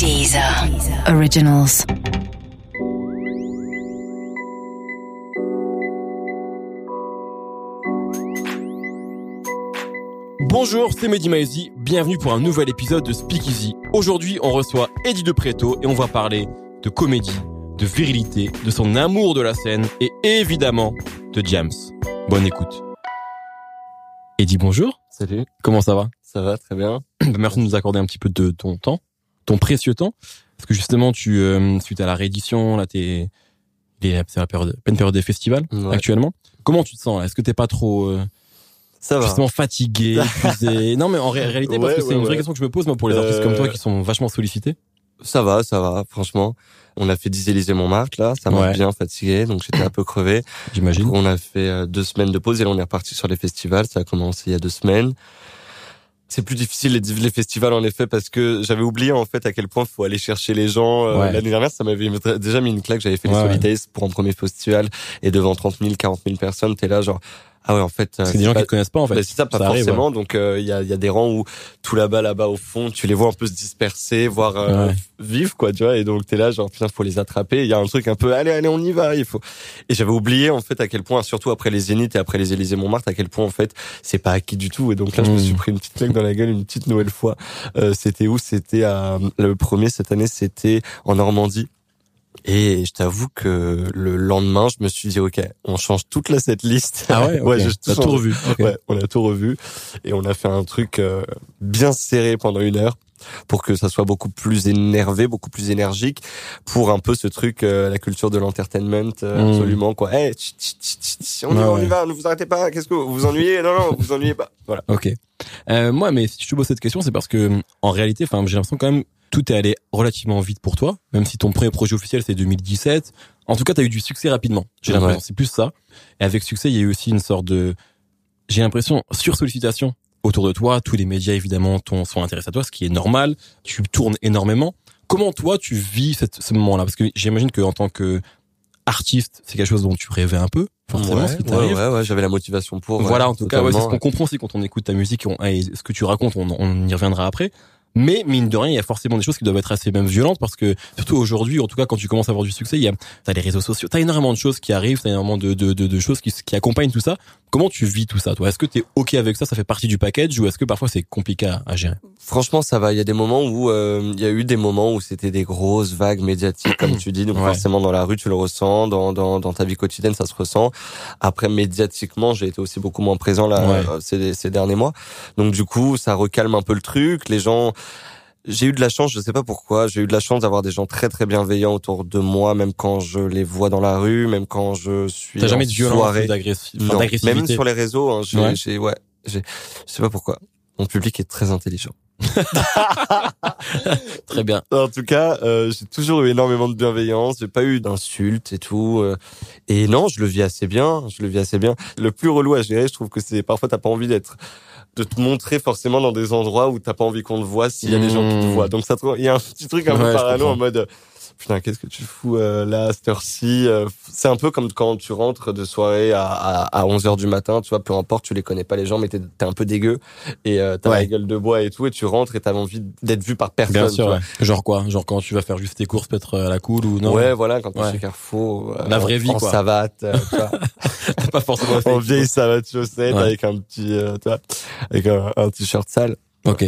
Deezer. Originals. Bonjour, c'est Mehdi Maizy, bienvenue pour un nouvel épisode de Speakeasy. Aujourd'hui, on reçoit Eddie de Preto et on va parler de comédie, de virilité, de son amour de la scène et évidemment de James. Bonne écoute. Eddie, bonjour. Salut, Comment ça va? Ça va très bien. Merci de nous accorder un petit peu de ton temps, ton précieux temps, parce que justement, tu euh, suite à la réédition, là, t'es, c'est la période, pleine période des festivals Ouais. actuellement. Comment tu te sens Est-ce que t'es pas trop euh, Ça va. justement fatigué, épuisé? Non, mais en ré- réalité, parce Ouais, que c'est ouais, une vraie question que je me pose moi pour les artistes comme toi Euh, qui sont vachement sollicités. Ça va, ça va, franchement. On a fait 10 Élysées Montmartre, là. Ça m'a bien fatigué, donc j'étais un peu crevé. J'imagine. On a fait euh, deux semaines de pause et là, on est reparti sur les festivals. Ça a commencé il y a deux semaines. C'est plus difficile les, les festivals en effet parce que j'avais oublié en fait à quel point faut aller chercher les gens. Euh, Ouais. L'année dernière, ça m'avait déjà mis une claque. J'avais fait Ouais, les. Solidays pour un premier festival et devant 30 000, 40 000 personnes, t'es là genre ah ouais en fait. Euh, que des gens c'est qui te connaissent pas en fait. Bah, c'est ça, pas Ça arrive, forcément. Donc euh, il y, a, y a des rangs où tout là-bas, là-bas au fond, tu les vois un peu se disperser, voire euh, Ouais. vivre, quoi, tu vois. Et donc t'es là, genre putain, faut les attraper. Il y a un truc un peu, allez, allez, on y va. Il faut. Et j'avais oublié en fait à quel point, surtout après les Zéniths et après les Élysées Montmartre, à quel point en fait c'est pas acquis du tout. Et donc là, je me Mm. suis pris une petite claque dans la gueule une petite nouvelle fois. Euh, c'était où? C'était à le premier cette année, c'était en Normandie. Et je t'avoue que le lendemain, je me suis dit, ok, on change toute la cette liste. Ah ouais, ok. j'ai T'as tout revu. Ouais, on a tout revu et on a fait un truc euh, bien serré pendant une heure pour que ça soit beaucoup plus énervé, beaucoup plus énergique, pour un peu ce truc, euh, la culture de l'entertainment, euh, Mm. absolument quoi. Hey, tch, tch, tch, tch, on y Ouais, va, on ouais. y va, ne vous arrêtez pas. Qu'est-ce que vous vous ennuyez? Non, non, vous vous ennuyez pas. Voilà. Ok. Euh, moi, mais si je te pose cette question, c'est parce que en réalité, enfin, j'ai l'impression quand même tout est allé relativement vite pour toi, même si ton premier projet officiel c'est 2017. En tout cas, tu as eu du succès rapidement. J'ai l'impression, Ouais. c'est plus ça. Et avec succès, il y a eu aussi une sorte de, j'ai l'impression, sur sollicitation autour de toi. Tous les médias évidemment sont intéressés à toi, ce qui est normal. Tu tournes énormément. Comment toi tu vis cette, ce moment-là? Parce que j'imagine que en tant que artiste, c'est quelque chose dont tu rêvais un peu, forcément, ouais, ce qui ouais, t'arrive. ouais, ouais, j'avais la motivation pour. Voilà, en tout cas, ouais, c'est ce qu'on comprend aussi quand on écoute ta musique et, on- et ce que tu racontes, on, on y reviendra après. Mais mine de rien, il y a forcément des choses qui doivent être assez même violentes parce que surtout aujourd'hui, en tout cas quand tu commences à avoir du succès, il y a t'as les réseaux sociaux, t'as énormément de choses qui arrivent, t'as énormément de, de, de, de choses qui, qui accompagnent tout ça. Comment tu vis tout ça, toi? Est-ce que t'es ok avec ça? Ça fait partie du package ou est-ce que parfois c'est compliqué à, à gérer? Franchement, ça va. Il y a des moments où euh, il y a eu des moments où c'était des grosses vagues médiatiques, comme tu dis. Donc Ouais. forcément, dans la rue, tu le ressens. Dans, dans, dans ta vie quotidienne, ça se ressent. Après, médiatiquement, j'ai été aussi beaucoup moins présent là Ouais. euh, ces, ces derniers mois. Donc du coup, ça recalme un peu le truc. Les gens. J'ai eu de la chance, je sais pas pourquoi, j'ai eu de la chance d'avoir des gens très très bienveillants autour de moi, même quand je les vois dans la rue, même quand je suis T'as jamais de violence, d'agressivité même sur les réseaux, hein, j'ai, Ouais. j'ai- ouais, je sais pas pourquoi. Mon public est très intelligent. Très bien. En tout cas, euh, j'ai toujours eu énormément de bienveillance. J'ai pas eu d'insultes et tout. euh, et non, je le vis assez bien. Je le vis assez bien. Le plus relou à gérer, je trouve que c'est parfois t'as pas envie d'être de te montrer forcément dans des endroits où t'as pas envie qu'on te voit s'il y a des gens qui te Mmh. voient. Donc ça, il y a un petit truc un peu parano en mode putain qu'est-ce que tu fous euh, là à cette heure-ci euh, C'est un peu comme quand tu rentres de soirée à, à, à 11 heures du matin, tu vois, peu importe, tu les connais pas les gens, mais t'es t'es un peu dégueu et euh, t'as Ouais. la gueule de bois et tout, et tu rentres et t'as envie d'être vu par personne. Bien sûr. ouais. Genre quoi? Genre quand tu vas faire juste tes courses peut-être à la cool ou non? Ouais, voilà, quand tu Ouais. es chez Carrefour. euh, La vraie vie, en quoi. savate, euh, tu vois, T'as pas forcément en fait. vieille savate chaussette avec un petit, euh, tu vois, avec un, un t-shirt sale. Ok.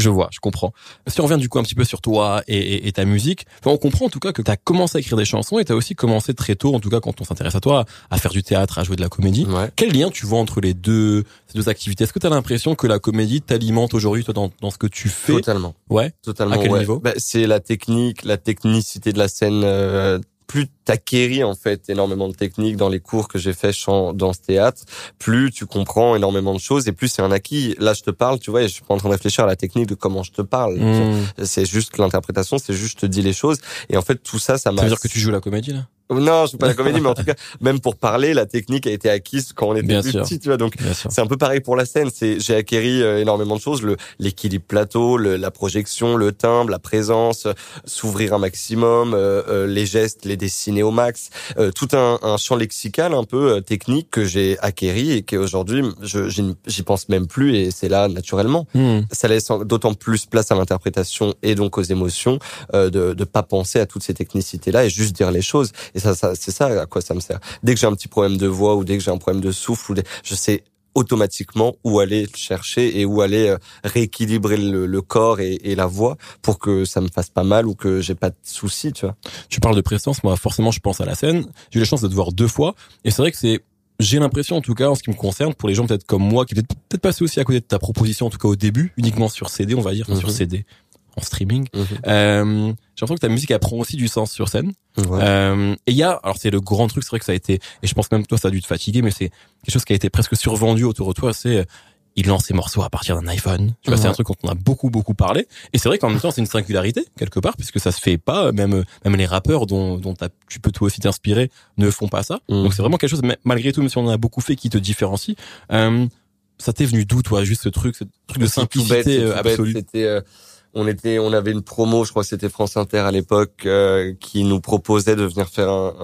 Je vois, je comprends. Si on revient du coup un petit peu sur toi et, et- et ta musique, enfin, on comprend en tout cas que tu as commencé à écrire des chansons et tu as aussi commencé très tôt, en tout cas quand on s'intéresse à toi, à faire du théâtre, à jouer de la comédie. Ouais. Quel lien tu vois entre les deux, ces deux activités? Est-ce que tu as l'impression que la comédie t'alimente aujourd'hui toi dans, dans ce que tu fais? Totalement. Ouais. Totalement. À quel ouais. niveau? Bah, C'est la technique, la technicité de la scène. euh, plus t'acquéris en fait énormément de techniques dans les cours que j'ai fait chant dans ce théâtre, plus tu comprends énormément de choses et plus c'est un acquis. Là, je te parle, tu vois, et je suis pas en train de réfléchir à la technique de comment je te parle. Mmh. C'est juste l'interprétation, c'est juste je te dis les choses. Et en fait, tout ça, ça Ça m'a. veut dire que tu joues la comédie là? Non, je fais pas la comédie, mais en tout cas, même pour parler, la technique a été acquise quand on était Bien plus sûr. petit, tu vois. Donc, c'est un peu pareil pour la scène. C'est, j'ai acquéri euh, énormément de choses, le, l'équilibre plateau, le- la projection, le timbre, la présence, euh, s'ouvrir un maximum, euh, euh, les gestes, les dessiner au max, euh, tout un, un champ lexical un peu technique que j'ai acquéri et qu'aujourd'hui, je, j'y pense même plus et c'est là naturellement. Hmm. Ça laisse d'autant plus place à l'interprétation et donc aux émotions euh, de de pas penser à toutes ces technicités là et juste dire les choses. Et ça, ça c'est ça à quoi ça me sert. Dès que j'ai un petit problème de voix ou dès que j'ai un problème de souffle, ou des- je sais automatiquement où aller le chercher et où aller euh, rééquilibrer le, le corps et, et la voix pour que ça me fasse pas mal ou que j'ai pas de soucis, tu vois. Tu parles de présence, moi forcément je pense à la scène. J'ai eu la chance de te voir deux fois et c'est vrai que c'est j'ai l'impression en tout cas en ce qui me concerne pour les gens peut-être comme moi qui peut-être peut-être passé aussi à côté de ta proposition en tout cas au début uniquement sur CD on va dire sur Mhm. CD en streaming. Euh, j'ai l'impression que ta musique elle prend aussi du sens sur scène. Ouais. Euh, et il y a, alors c'est le grand truc, c'est vrai que ça a été, et je pense que même toi ça a dû te fatiguer, mais c'est quelque chose qui a été presque survendu autour de toi, c'est euh, il lance ses morceaux à partir d'un iPhone. Tu vois, c'est un truc dont on a beaucoup beaucoup parlé. Et c'est vrai qu'en même temps c'est une singularité quelque part, puisque ça se fait pas, même même les rappeurs dont dont tu peux toi aussi t'inspirer ne font pas ça. Mhm. Donc c'est vraiment quelque chose, malgré tout, même si on en a beaucoup fait, qui te différencie. Euh, ça t'est venu d'où toi, juste ce truc, ce truc de simplicité euh, absolue? C'était, euh, on était, on avait une promo, je crois que c'était France Inter à l'époque, euh, qui nous proposait de venir faire un,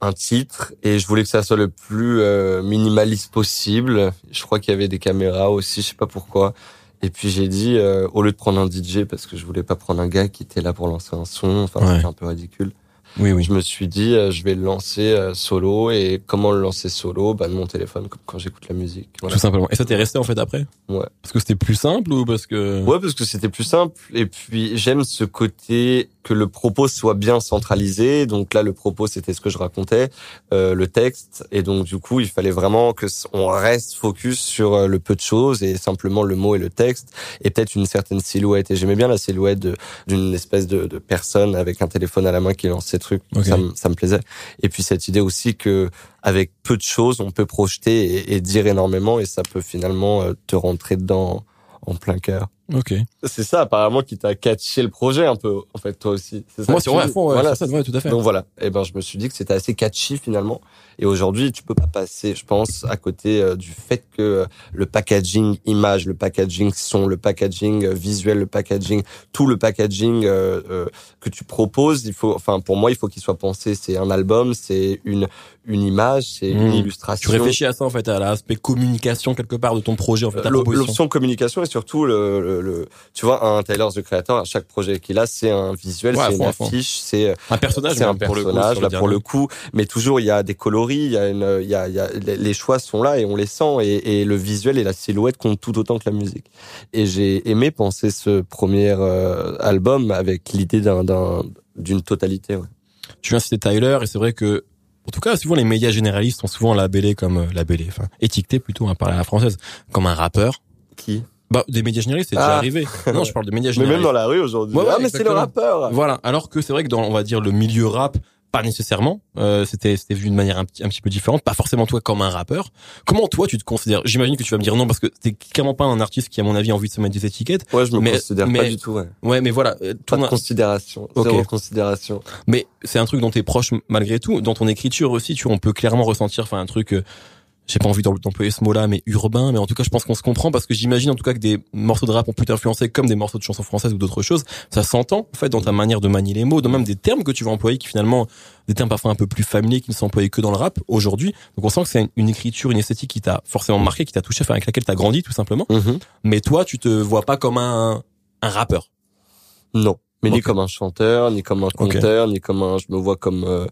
un, un titre, et je voulais que ça soit le plus euh, minimaliste possible. Je crois qu'il y avait des caméras aussi, je sais pas pourquoi. Et puis j'ai dit, euh, au lieu de prendre un DJ, parce que je voulais pas prendre un gars qui était là pour lancer un son, enfin Ouais. c'était un peu ridicule. Oui, oui. Je me suis dit, euh, je vais le lancer euh, solo, et comment le lancer solo? Bah de mon téléphone, comme quand j'écoute la musique. Voilà. Tout simplement. Et ça t'est resté en fait après? Ouais. Parce que c'était plus simple ou parce que Ouais, parce que c'était plus simple. Et puis, j'aime ce côté que le propos soit bien centralisé. Donc là, le propos, c'était ce que je racontais, euh, le texte. Et donc, du coup, il fallait vraiment que on reste focus sur euh, le peu de choses et simplement le mot et le texte et peut-être une certaine silhouette. Et j'aimais bien la silhouette d'une espèce de, de personne avec un téléphone à la main qui lance ses trucs. Ça, me- ça me plaisait. Et puis, cette idée aussi que avec peu de choses, on peut projeter et, et dire énormément et ça peut finalement euh, te rentrer dedans en plein cœur. Ok. C'est ça apparemment qui t'a catché le projet un peu, en fait, toi aussi. C'est ça Moi, à dis fond, ouais, voilà. ça, ouais, tout à fait. Donc voilà. Et ben, je me suis dit que c'était assez catchy finalement. Et aujourd'hui, tu peux pas passer, je pense, à côté euh, du fait que euh, le packaging image, le packaging son, le packaging euh, visuel, le packaging, tout le packaging que tu proposes, il faut, enfin, pour moi, il faut qu'il soit pensé. C'est un album, c'est une une image, c'est une Mmh. illustration. Tu réfléchis à ça en fait, à l'aspect communication quelque part de ton projet en fait, Euh. L'option communication et surtout le, le, le- tu vois un Tyler the Creator à chaque projet qu'il a c'est un visuel Ouais, c'est une affiche c'est Un personnage, c'est un pour le coup, personnage là pour le coup mais toujours il y a des coloris il y a une il y a, il y a les choix sont là et on les sent et, et le visuel et la silhouette comptent tout autant que la musique et j'ai aimé penser ce premier euh, album avec l'idée d'un d'un d'une totalité ouais. Tu viens citer Tyler et c'est vrai que en tout cas, souvent les médias généralistes sont souvent labellés comme euh, labellés, enfin étiquetés plutôt, hein, par la française, comme un rappeur. qui? Bah, des médias généralistes, c'est déjà Ah. arrivé. Non, je parle de médias mais généralistes. même dans la rue aujourd'hui Ouais, ouais, ah mais c'est le rappeur Voilà. Alors que c'est vrai que dans, on va dire, le milieu rap, pas nécessairement. Euh, c'était, c'était vu de manière un petit, un petit peu différente. Pas forcément toi comme un rappeur. Comment toi tu te considères? J'imagine que tu vas me dire non parce que t'es clairement pas un artiste qui, à mon avis, a envie de se mettre des étiquettes. ouais je me Mais- considère mais- pas du tout ouais. Ouais, mais voilà. euh, pas ton- de considération Ok. zéro considération Mais c'est un truc dont t'es proche malgré tout. Dans ton écriture aussi, tu vois, on peut clairement ressentir, enfin, un truc. euh, j'ai pas envie d'em- d'employer ce mot-là, mais urbain. Mais en tout cas, je pense qu'on se comprend parce que j'imagine en tout cas que des morceaux de rap ont pu t'influencer comme des morceaux de chansons françaises ou d'autres choses. Ça s'entend en fait dans ta manière de manier les mots, dans même des termes que tu vas employer qui finalement des termes parfois un peu plus familiers qui ne sont employés que dans le rap aujourd'hui. Donc on sent que c'est une, écriture, une esthétique qui t'a forcément marqué, qui t'a touché, enfin avec laquelle t'as grandi tout simplement. Mhm. Mais toi, tu te vois pas comme un un rappeur. Non, mais ni comme un chanteur, ni comme un conteur, ni comme un. Je me vois comme euh,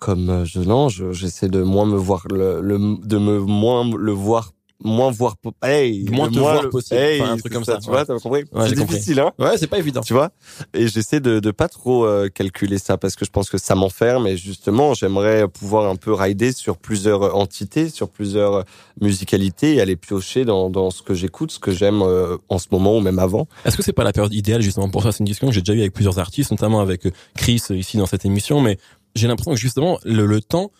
comme euh, je non, je- j'essaie de moins me voir le, le de me moins le voir moins voir hey, moins te voir le- possible, hey, enfin, un truc comme ça, tu ouais. vois t'as compris? Ouais, c'est compris. difficile hein Ouais, c'est pas évident. tu vois? Et j'essaie de de pas trop euh, calculer ça parce que je pense que ça m'enferme et justement j'aimerais pouvoir un peu rider sur plusieurs euh, entités sur plusieurs musicalités et aller piocher dans dans ce que j'écoute ce que j'aime euh, en ce moment ou même avant Est-ce que c'est pas la période idéale justement pour ça? C'est une discussion que j'ai déjà eu avec plusieurs artistes, notamment avec Chris ici dans cette émission, mais j'ai l'impression que justement le, le temps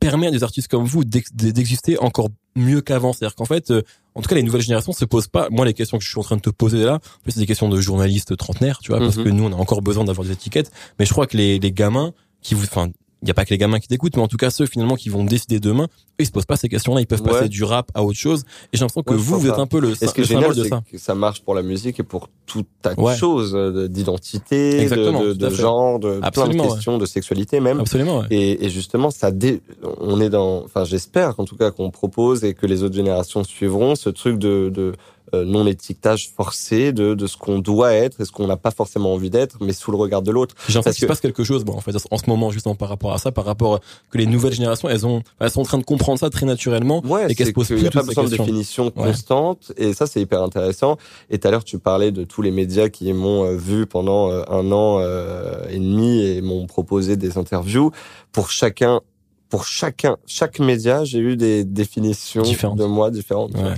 permet à des artistes comme vous d'ex- d'exister encore mieux qu'avant. C'est-à-dire qu'en fait, euh, en tout cas, les nouvelles générations se posent pas. Moi, les questions que je suis en train de te poser là, en fait, c'est des questions de journalistes trentenaires, tu vois, parce Mhm. que nous, on a encore besoin d'avoir des étiquettes. Mais je crois que les, les gamins qui vous, enfin, il y a pas que les gamins qui t'écoutent, mais en tout cas ceux finalement qui vont décider demain, ils se posent pas ces questions-là, ils peuvent Ouais. passer du rap à autre chose. Et j'ai l'impression que Ouais, vous, vous êtes un peu le, ce qui le génial, symbole de ça. que ça marche pour la musique et pour tout tas de choses, euh, d'identité, de, genre, de Absolument, plein de questions, de sexualité même. Absolument. Ouais. Et, et justement, ça dé... on est dans, enfin, j'espère en tout cas qu'on propose et que les autres générations suivront ce truc de, de non étiquetage forcé de, de ce qu'on doit être et ce qu'on n'a pas forcément envie d'être, mais sous le regard de l'autre. J'ai l'impression qu'il se passe quelque chose, bon, en fait, en ce moment, justement, par rapport à ça, par rapport que les nouvelles générations, elles ont, elles sont en train de comprendre ça très naturellement. Ouais, et qu'elles c'est se posent plus n'y a pas besoin de définition Ouais. constante et ça c'est hyper intéressant. Et tout à l'heure tu parlais de tous les médias qui m'ont euh, vu pendant euh, un an euh, et demi et m'ont proposé des interviews pour chacun. Pour chacun, chaque média, j'ai eu des définitions de moi différentes. Ouais.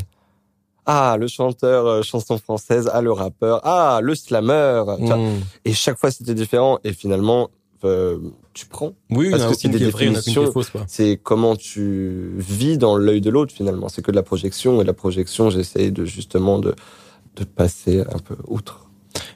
Ah, le chanteur euh, chanson française, ah le rappeur, ah le slammer. Mmh. Et chaque fois c'était différent et finalement euh, tu prends. Oui, Parce que c'est des définitions. c'est comment tu vis dans l'œil de l'autre finalement. C'est que de la projection et la projection, j'essaye de justement de de passer un peu outre.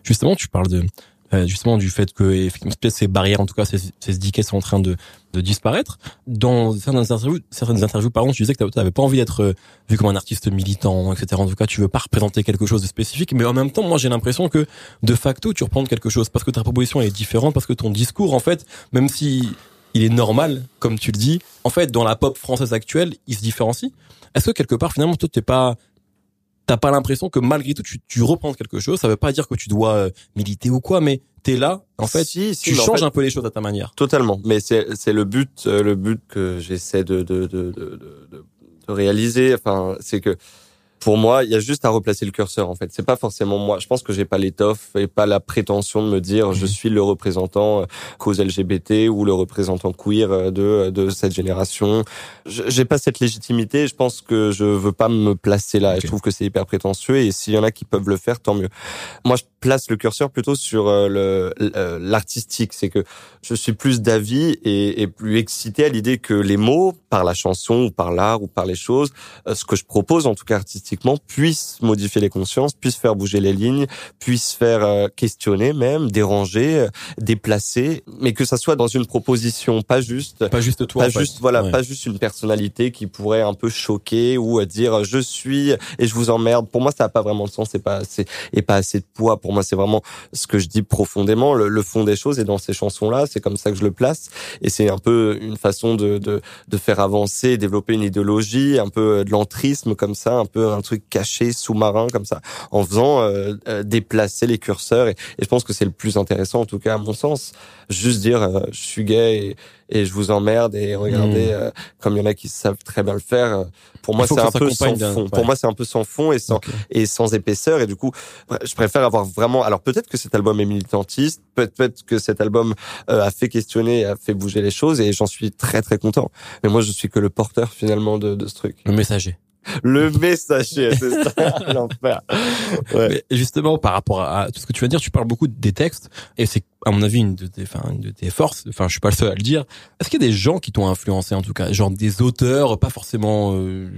Justement, tu parles de, euh, justement du fait que ces barrières, en tout cas ces, ces étiquettes sont en train de, de disparaître. Dans certaines interviews, certaines interviews, pardon, tu disais que tu n'avais pas envie d'être euh, vu comme un artiste militant, etc. En tout cas, tu veux pas représenter quelque chose de spécifique, mais en même temps, moi j'ai l'impression que de facto, tu reprends quelque chose parce que ta proposition est différente, parce que ton discours, en fait, même si il est normal, comme tu le dis, en fait, dans la pop française actuelle, il se différencie. Est-ce que quelque part, finalement, toi, t'es pas t'as pas l'impression que malgré tout tu, tu reprends quelque chose ça veut pas dire que tu dois euh, militer ou quoi mais t'es là en fait si, si, tu en changes fait, un peu les choses à ta manière totalement. Mais c'est c'est le but euh, le but que j'essaie de de, de de de de réaliser. Enfin, c'est que pour moi, il y a juste à replacer le curseur en fait. C'est pas forcément moi. Je pense que j'ai pas l'étoffe et pas la prétention de me dire je Mhm. suis le représentant euh, cause LGBT ou le représentant queer euh, de de cette génération. J'ai pas cette légitimité. Je pense que je veux pas me placer là. Je trouve que c'est hyper prétentieux. Et s'il y en a qui peuvent le faire, tant mieux. Moi, je place le curseur plutôt sur euh, le euh, l'artistique. C'est que je suis plus d'avis et, et plus excité à l'idée que les mots, par la chanson ou par l'art ou par les choses, euh, ce que je propose en tout cas artistiquement, puissent modifier les consciences, puissent faire bouger les lignes, puissent faire euh, questionner même, déranger, euh, déplacer, mais que ça soit dans une proposition, pas juste. Pas juste toi pas en fait. juste voilà Ouais. pas juste une personnalité qui pourrait un peu choquer ou euh, dire je suis et je vous emmerde. Pour moi ça n'a pas vraiment de sens c'est pas assez et pas assez de poids. Pour moi c'est vraiment ce que je dis profondément. Le, le fond des choses et dans ces chansons là c'est comme ça que je le place. Et c'est un peu une façon de de de faire avancer développer une idéologie un peu de l'entrisme comme ça un peu un truc caché sous-marin comme ça en faisant euh, euh, déplacer les curseurs. Et, et je pense que c'est le plus intéressant en tout cas à mon sens. Juste dire euh, je suis gay et et je vous emmerde et regardez Mm. euh, comme il y en a qui savent très bien le faire. Pour moi c'est un peu sans fond. ouais. pour moi c'est un peu sans fond et sans et sans épaisseur. Et du coup je préfère avoir vraiment alors peut-être que cet album est militantiste peut-être que cet album euh, a fait questionner a fait bouger les choses et j'en suis très très content. Mais moi je suis que le porteur finalement de, de ce truc. Le messager le messager c'est ça l'enfer. Ouais. Justement par rapport à tout ce que tu vas dire tu parles beaucoup des textes et c'est à mon avis une de tes enfin une de tes forces enfin je suis pas le seul à le dire. Est-ce qu'il y a des gens qui t'ont influencé en tout cas? Genre des auteurs pas forcément euh,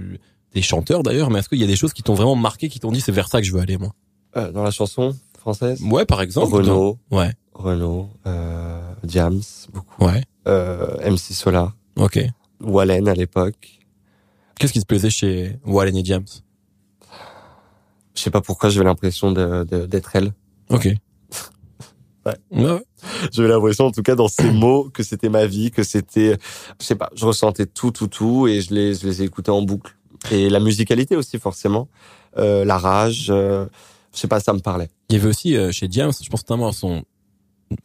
des chanteurs d'ailleurs mais est-ce qu'il y a des choses qui t'ont vraiment marqué qui t'ont dit c'est vers ça que je veux aller moi? Euh, dans la chanson française? Ouais par exemple. Renaud. Ouais. Renaud euh, Diams beaucoup. Ouais. Euh, MC Solar ok. Wallen à l'époque. Qu'est-ce qui te plaisait chez Wallen et James? Je sais pas pourquoi j'avais l'impression de- de- d'être elle. ok Ouais. ouais. J'avais l'impression, en tout cas, dans ces mots, que c'était ma vie, que c'était, je sais pas, je ressentais tout, tout, tout, et je les, je les ai écoutés en boucle. Et la musicalité aussi, forcément, euh, la rage, euh, je sais pas, ça me parlait. Il y avait aussi euh, chez Diams, je pense notamment à son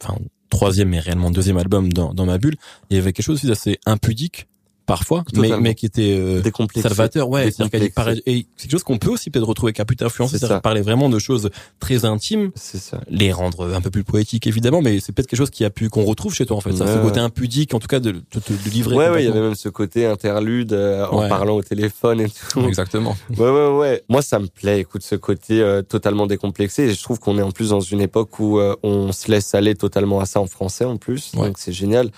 enfin, troisième et réellement deuxième album dans, dans ma bulle, il y avait quelque chose aussi d'assez impudique parfois, mais, qui était euh, salvateur, ouais. C'est quelque chose qu'on peut aussi peut-être retrouver, qui a pu t'influencer, C'est c'est-à-dire parler vraiment de choses très intimes, ça. les rendre un peu plus poétiques évidemment, mais c'est peut-être quelque chose qui a pu qu'on retrouve chez toi en fait, ça, ce côté impudique, en tout cas de, de, de, livrer. Ouais, ouais, il y avait même ce côté interlude euh, en Ouais. parlant au téléphone et tout. Exactement. Ouais, ouais, ouais. Moi, ça me plaît, écoute, ce côté euh, totalement décomplexé. Et je trouve qu'on est en plus dans une époque où euh, on se laisse aller totalement à ça en français, en plus. Donc, c'est génial.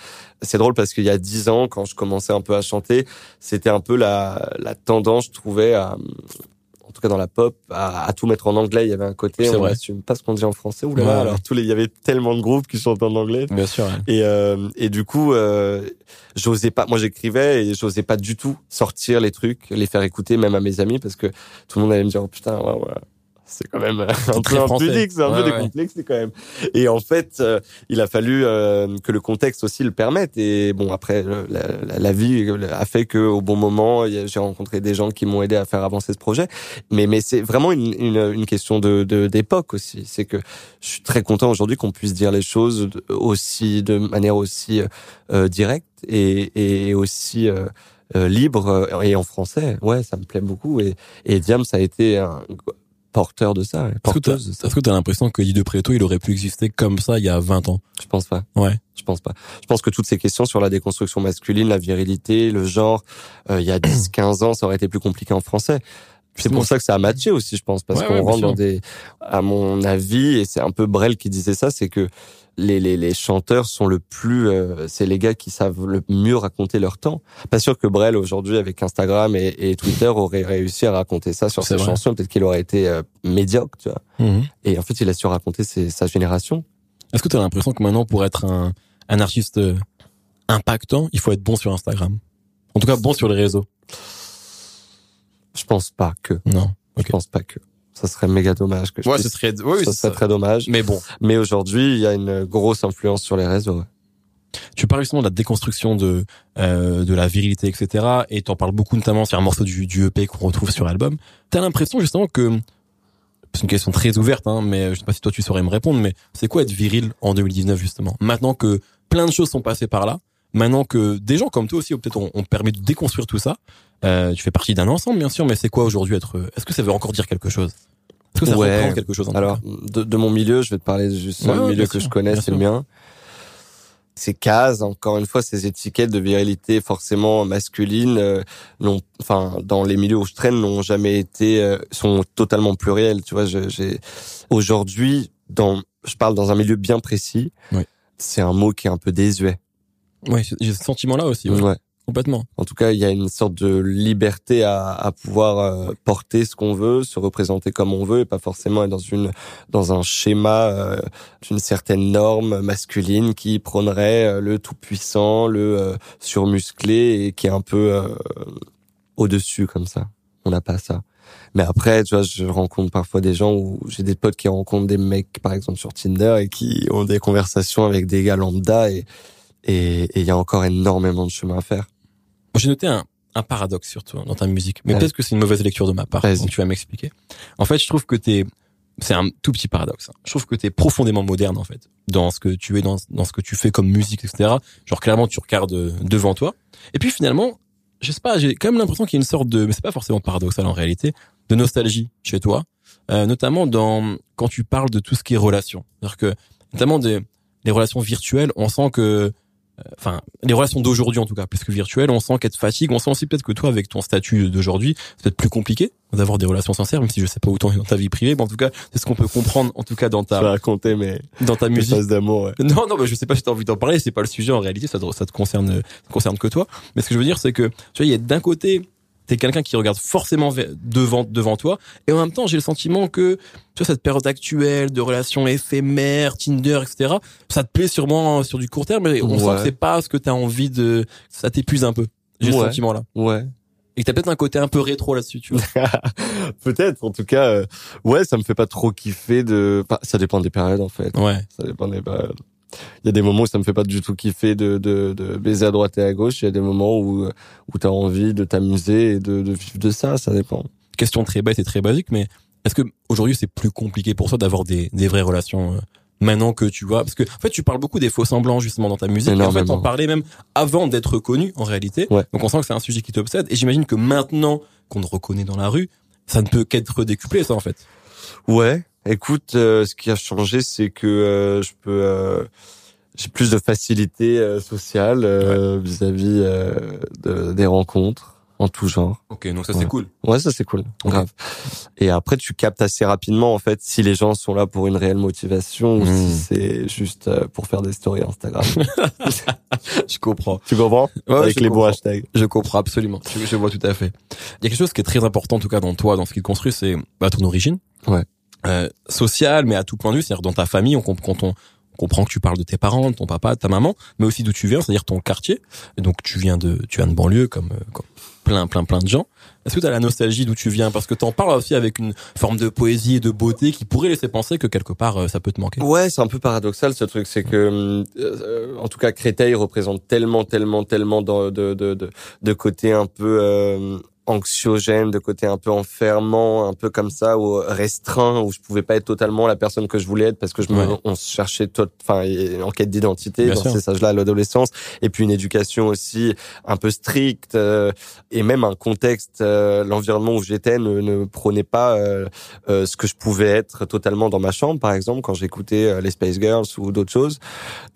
C'est drôle parce qu'il y a dix ans, quand je commençais un peu à chanter, c'était un peu la, la tendance, je trouvais, à, en tout cas dans la pop, à, à tout mettre en anglais. Il y avait un côté, on n'assume pas ce qu'on dit en français. Ou là, Ouais, ouais. alors tous les, il y avait tellement de groupes qui chantaient en anglais. Bien sûr. ouais. Et, euh, et du coup, euh, j'osais pas. Moi, j'écrivais et j'osais pas du tout sortir les trucs, les faire écouter, même à mes amis, parce que tout le monde allait me dire, oh, putain, ouais, ouais, c'est quand même un très peu impudique, c'est un Ouais, peu ouais. décomplexé quand même. Et en fait, euh, il a fallu euh, que le contexte aussi le permette. Et bon, après, la, la, la vie a fait que au bon moment, j'ai rencontré des gens qui m'ont aidé à faire avancer ce projet. Mais mais c'est vraiment une, une, une question de d'époque aussi. C'est que je suis très content aujourd'hui qu'on puisse dire les choses aussi de manière aussi euh, directe et, et aussi euh, euh, libre euh, et en français. Ouais, ça me plaît beaucoup. Et, et Diam, ça a été un porteur de ça, ouais, Est-ce que t'as porteuse de ça. est-ce que t'as l'impression que Guy de Préto, il aurait pu exister comme ça il y a 20 ans? Je pense pas. Ouais. Je pense pas. Je pense que toutes ces questions sur la déconstruction masculine, la virilité, le genre, euh, il y a 10, 15 ans, ça aurait été plus compliqué en français. C'est pour ça que ça a matché aussi, je pense, parce Ouais, qu'on ouais, rentre dans des, à mon avis, et c'est un peu Brel qui disait ça, c'est que les, les, les chanteurs sont le plus, euh, c'est les gars qui savent le mieux raconter leur temps. Pas sûr que Brel aujourd'hui avec Instagram et, et Twitter aurait réussi à raconter ça sur ses vrai. chansons. Peut-être qu'il aurait été euh, médiocre, tu vois. Mhm. Et en fait, il a su raconter ses- sa génération. Est-ce que t'as l'impression que maintenant, pour être un, un artiste euh, impactant, il faut être bon sur Instagram? En tout cas, bon sur les réseaux Je pense pas que. Non. Je pense pas que. Ça serait méga dommage que je Ouais, puisse- ce serait, oui, ça serait très dommage. Mais bon, Mais aujourd'hui, il y a une grosse influence sur les réseaux. ouais. tu parles justement de la déconstruction de euh, de la virilité, etc. Et t'en parles beaucoup, notamment sur un morceau du, du EP qu'on retrouve sur l'album. T'as l'impression justement que c'est une question très ouverte, hein, mais je sais pas si toi tu saurais me répondre. Mais c'est quoi être viril en 2019 justement? Maintenant que plein de choses sont passées par là, maintenant que des gens comme toi aussi, peut-être ont, ont permis de déconstruire tout ça. Euh, tu fais partie d'un ensemble, bien sûr, mais c'est quoi aujourd'hui être Est-ce que ça veut encore dire quelque chose? Est-ce que ça Ouais. représente quelque chose en Alors, de, de mon milieu, je vais te parler juste Ouais, milieu que sûr, je connais, c'est le mien. Ces cases, encore une fois, ces étiquettes de virilité forcément masculines, euh, n'ont, enfin, dans les milieux où je traîne, n'ont jamais été, euh, sont totalement pluriels. Tu vois, j'ai aujourd'hui, dans, je parle dans un milieu bien précis. Oui. C'est un mot qui est un peu désuet. Ouais, j'ai ce sentiment-là aussi, ouais, Ouais. Complètement. En tout cas, il y a une sorte de liberté à, à pouvoir euh, porter ce qu'on veut, se représenter comme on veut, et pas forcément être dans une dans un schéma euh, d'une certaine norme masculine qui prônerait euh, le tout puissant, le euh, surmusclé et qui est un peu au dessus comme ça. On n'a pas ça. Mais après, tu vois, je rencontre parfois des gens où j'ai des potes qui rencontrent des mecs, par exemple sur Tinder, et qui ont des conversations avec des gars lambda, et et il y a encore énormément de chemin à faire. J'ai noté un, un paradoxe sur toi dans ta musique, mais Ouais. peut-être que c'est une mauvaise lecture de ma part. Donc tu vas m'expliquer. En fait, je trouve que t'es, c'est un tout petit paradoxe. hein. Je trouve que t'es profondément moderne en fait dans ce que tu es, dans, dans ce que tu fais comme musique, etc. Genre clairement, tu regardes euh, devant toi. Et puis finalement, je sais pas, j'ai quand même l'impression qu'il y a une sorte de, mais c'est pas forcément paradoxal en réalité, de nostalgie chez toi, euh, notamment dans quand tu parles de tout ce qui est relation. C'est-à-dire que notamment des, des relations virtuelles, on sent que enfin les relations d'aujourd'hui en tout cas plus que virtuelles on sent qu'elle te fatigue on sent aussi peut-être que toi avec ton statut d'aujourd'hui c'est peut-être plus compliqué d'avoir des relations sincères même si je sais pas où t'en es dans ta vie privée mais en tout cas c'est ce qu'on peut comprendre en tout cas dans ta raconter mes, dans ta musique d'amour. Ouais. non non mais je sais pas si t'as envie d'en parler c'est pas le sujet en réalité ça te, ça te concerne ça te concerne que toi mais ce que je veux dire c'est que tu vois il y a d'un côté t'es quelqu'un qui regarde forcément devant devant toi et en même temps j'ai le sentiment que tu vois cette période actuelle de relations éphémères Tinder etc ça te plaît sûrement sur du court terme mais on sent que c'est pas ce que t'as envie de ça t'épuise un peu j'ai ce Ouais. sentiment là Ouais. et que t'as peut-être un côté un peu rétro là-dessus tu vois Peut-être. En tout cas, euh, ouais, ça me fait pas trop kiffer de. Enfin, ça dépend des périodes en fait. ouais Ça dépend des périodes. Il y a des moments où ça me fait pas du tout kiffer de, de, de baiser à droite et à gauche. Il y a des moments où où t'as envie de t'amuser et de, de vivre de ça. Ça dépend. question très bête et très basique mais est-ce que aujourd'hui c'est plus compliqué pour toi d'avoir des des vraies relations euh, maintenant que tu vois? Parce que en fait tu parles beaucoup des faux semblants justement dans ta musique et en fait t'en parlais même avant d'être connu en réalité Ouais. donc on sent que c'est un sujet qui t'obsède et j'imagine que maintenant qu'on te reconnaît dans la rue ça ne peut qu'être décuplé ça en fait Ouais. Écoute, euh, ce qui a changé, c'est que euh, je peux. euh, j'ai plus de facilité euh, sociale euh, vis-à-vis euh, de- des rencontres. en tout genre. Ok, donc ça c'est cool. Ouais, ça c'est cool, grave. Et après, tu captes assez rapidement en fait si les gens sont là pour une réelle motivation ou si c'est juste euh, pour faire des stories Instagram. Je comprends. tu comprends? Ouais, Avec les bons comprends. hashtags. Je comprends absolument. Je, je vois tout à fait. Il y a quelque chose qui est très important en tout cas dans toi, dans ce qui te construit, c'est bah, ton origine. Ouais. Euh, sociale, mais à tout point de vue, c'est-à-dire dans ta famille, on, comp- quand on, on comprend que tu parles de tes parents, de ton papa, de ta maman, mais aussi d'où tu viens, c'est-à-dire ton quartier. Et donc tu viens de, tu viens de banlieue comme, euh, comme plein, plein, plein de gens. Est-ce que tu as la nostalgie d'où tu viens? Parce que t'en parles aussi avec une forme de poésie et de beauté qui pourrait laisser penser que quelque part euh, ça peut te manquer. Ouais, c'est un peu paradoxal ce truc, c'est que euh, en tout cas Créteil représente tellement, tellement, tellement de de de de, de côté un peu euh, anxiogène, de côté un peu enfermant, un peu comme ça, ou restreint, où je pouvais pas être totalement la personne que je voulais être parce que je me, Ouais. on se cherchait enfin, en quête d'identité dans sûr. ces âges-là, à l'adolescence, et puis une éducation aussi un peu stricte, euh, et même un contexte, euh, l'environnement où j'étais ne, ne prônait pas euh, euh, ce que je pouvais être totalement dans ma chambre, par exemple, quand j'écoutais euh, les Space Girls ou d'autres choses.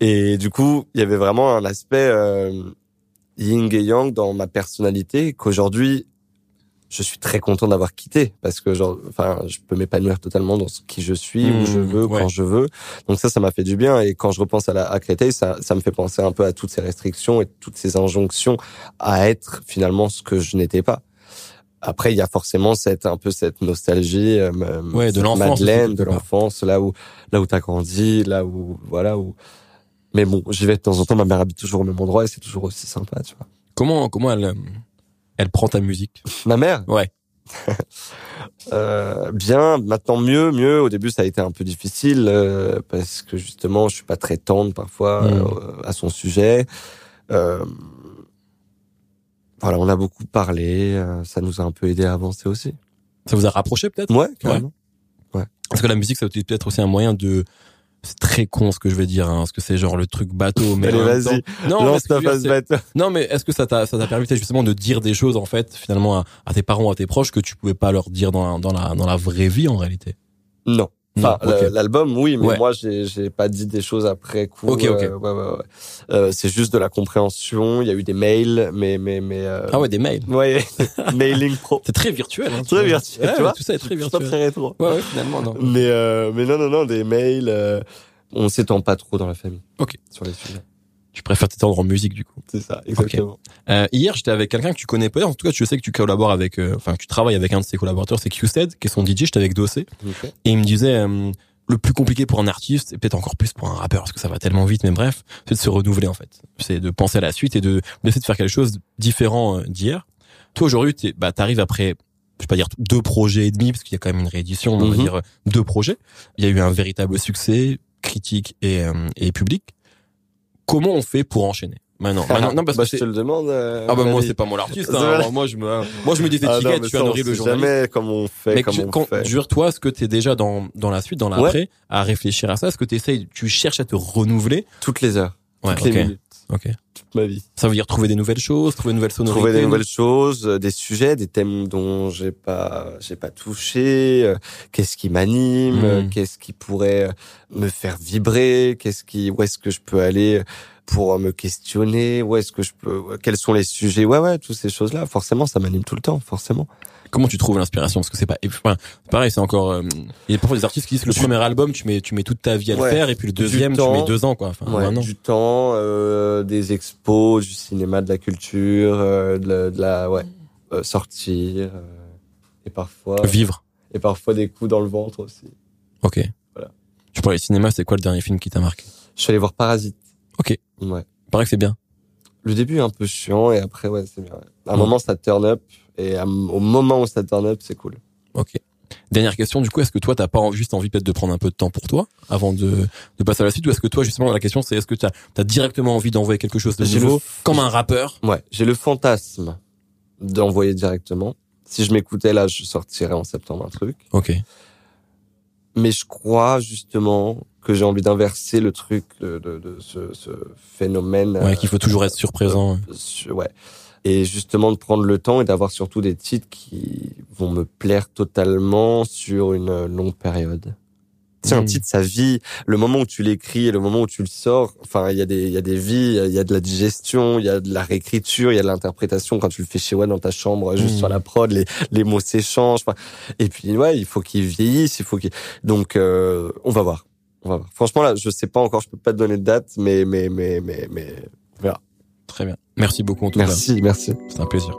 Et du coup, il y avait vraiment un aspect euh, yin et yang dans ma personnalité qu'aujourd'hui, je suis très content d'avoir quitté parce que genre, enfin, je peux m'épanouir totalement dans ce qui je suis, où Mmh, je veux, ouais. quand je veux. Donc ça, ça m'a fait du bien. Et quand je repense à, la, à Créteil, ça, ça me fait penser un peu à toutes ces restrictions et toutes ces injonctions à être finalement ce que je n'étais pas. Après, il y a forcément cette un peu cette nostalgie, euh, Ouais, de l'enfance Madeleine, de l'enfance, là où là où t'as grandi, là où voilà où. Mais bon, j'y vais de temps en temps. Ma mère habite toujours au même endroit et c'est toujours aussi sympa, tu vois. Comment, comment elle, euh, elle prend ta musique Ma mère, Ouais. euh, bien, maintenant mieux, mieux. Au début, ça a été un peu difficile euh, parce que justement, je suis pas très tendre parfois Mm. euh, à son sujet. Euh, voilà, on a beaucoup parlé. euh, ça nous a un peu aidé à avancer aussi. Ça vous a rapproché peut-être? Ouais, carrément. Parce que la musique, ça peut être aussi un moyen de. C'est très con ce que je vais dire, hein, parce que c'est genre le truc bateau. Mais Allez, vas-y, Non, mais lance ta face. Non, est-ce que ça t'a ça t'a permis justement de dire des choses en fait finalement à, à tes parents, à tes proches que tu pouvais pas leur dire dans la, dans la dans la vraie vie en réalité? Non. Enfin, l'album, oui, mais Ouais. moi, j'ai, pas dit des choses après coup. Ok, ok. euh, ouais, ouais, ouais. Euh, c'est juste de la compréhension. Il y a eu des mails, mais, mais, mais. euh, Ah ouais, des mails. Ouais, mailing pro. C'est très virtuel. Hein, Très virtuel, Ouais, tu vois. Tout ça est très pas virtuel. très rétro. Ouais, ouais, finalement non. Mais, euh, mais non, non, non, des mails. euh, on s'étend pas trop dans la famille. Ok. Sur les sujets. Tu préfères t'étendre en musique du coup. C'est ça, exactement. Euh, hier, j'étais avec quelqu'un que tu connais pas. En tout cas, tu sais que tu collabores avec, euh, enfin, que tu travailles avec un de ses collaborateurs, c'est QSED, qui est son DJ. J'étais avec Dossé. Et il me disait, euh, le plus compliqué pour un artiste, et peut-être encore plus pour un rappeur, parce que ça va tellement vite, mais bref, c'est de se renouveler en fait. C'est de penser à la suite et de d'essayer de faire quelque chose de différent euh, d'hier. Toi aujourd'hui, t'es- bah t'arrives après, je vais pas dire deux projets et demi, parce qu'il y a quand même une réédition, on va Mhm. dire deux projets. Il y a eu un véritable succès critique et, euh, et public. Comment on fait pour enchaîner maintenant, maintenant Non, parce bah, que je c'est te le demande. euh, ah bah moi c'est pas moi l'artiste. Hein. moi je me moi je mets des Ah étiquettes. mais je suis un horrible journaliste. jamais comment on fait, Mais comment je- on quand, fait. jure toi, est-ce que tu es déjà dans dans la suite, dans l'après, à réfléchir à ça Est-ce que tu essayes, tu cherches à te renouveler Toutes les heures. Ouais, toutes les minutes. Ok. Toute ma vie. Ça veut dire trouver des nouvelles choses, trouver de nouvelles sonorités. trouver des nouvelles choses, euh, des sujets, des thèmes dont j'ai pas j'ai pas touché, euh, qu'est-ce qui m'anime, Mm. euh, qu'est-ce qui pourrait me faire vibrer, qu'est-ce qui où est-ce que je peux aller pour me questionner, où est-ce que je peux quels sont les sujets. Ouais ouais, toutes ces choses-là, forcément ça m'anime tout le temps, forcément. Comment tu trouves l'inspiration? Parce que c'est pas, enfin, pareil, c'est encore. euh, Il y a parfois des artistes qui disent que le Du- premier album, tu mets tu mets toute ta vie à le faire, et puis le deuxième, tu mets deux ans quoi. Enfin, Ouais, un an. du temps, euh, des expos, du cinéma, de la culture, euh, de, la, de la ouais, euh, sortir euh, et parfois Vivre. et parfois des coups dans le ventre aussi. Ok. Voilà. Tu parlais cinéma, c'est quoi le dernier film qui t'a marqué? Je suis allé voir Parasite. Ok. Ouais. Paraît que c'est bien. Le début est un peu chiant et après ouais c'est bien. À un Mm. moment ça turn up et au moment où ça turn up c'est cool. Ok. Dernière question, du coup, est-ce que toi, t'as pas juste envie peut-être de prendre un peu de temps pour toi avant de, de passer à la suite, ou est-ce que toi, justement, la question, c'est est-ce que t'as as directement envie d'envoyer quelque chose de nouveau, comme un rappeur? Ouais, j'ai le fantasme d'envoyer directement. Si je m'écoutais là, je sortirais en septembre un truc. Ok. Mais je crois justement que j'ai envie d'inverser le truc de, de, de ce, ce phénomène. Ouais, euh, qu'il faut toujours être surprésent. sur- ouais. Et justement de prendre le temps et d'avoir surtout des titres qui vont me plaire totalement sur une longue période. C'est un Mm. titre, sa vie, le moment où tu l'écris et le moment où tu le sors. Enfin, il y a des, il y a des vies, il y a de la digestion, il y a de la réécriture, il y a de l'interprétation quand tu le fais chez One dans ta chambre, juste Mm. sur la prod, les, les mots s'échangent. Et puis, ouais, il faut qu'il vieillisse, il faut qu'il, donc, euh, on va voir. Franchement, là, je sais pas encore, je peux pas te donner de date, mais, mais, mais, mais, mais, Très bien. Merci beaucoup en tout cas. merci, merci. C'est un plaisir.